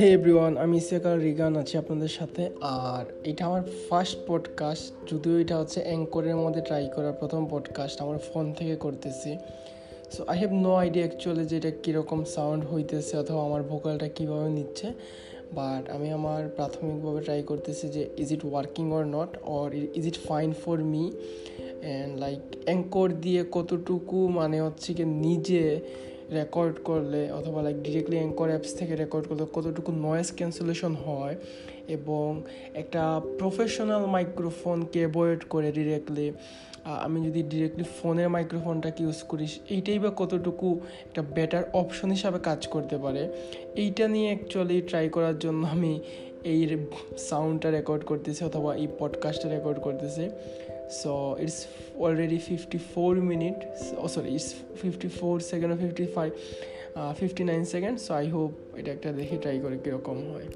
হে everyone আমি ইসিয়াকাল রিগান আছি আপনাদের সাথে। আর এটা আমার ফার্স্ট পডকাস্ট যদিও এটা হচ্ছে অ্যাঙ্করের মধ্যে ট্রাই করার প্রথম পডকাস্ট আমার ফোন থেকে করতেছি। So I have no idea actually যে এটা কীরকম সাউন্ড হইতেছে অথবা আমার ভোকালটা কীভাবে নিচ্ছে। বাট আমি আমার প্রাথমিকভাবে ট্রাই করতেছি যে is it working or not or is it fine for me and like Anchor দিয়ে কতটুকু মানে হচ্ছে কি নিজে রেকর্ড করলে অথবা লাইক ডিরেক্টলি অ্যাঙ্কর অ্যাপস থেকে রেকর্ড করলে কতটুকু নয়েজ ক্যান্সেলেশন হয় এবং একটা প্রফেশনাল মাইক্রোফোনকে অ্যাভয়েড করে ডিরেক্টলি আমি যদি ডিরেক্টলি ফোনের মাইক্রোফোনটাকে ইউজ করি, এইটাই বা কতটুকু একটা বেটার অপশন হিসাবে কাজ করতে পারে, এইটা নিয়ে অ্যাকচুয়ালি ট্রাই করার জন্য আমি এই সাউন্ডটা রেকর্ড করতেছি অথবা, এই পডকাস্টটা রেকর্ড করতেছি। so it's already 54 minutes oh sorry it's 54 second or 55 uh, 59 seconds so i hope এটা একটা দেখে ট্রাই করে কীরকম হয়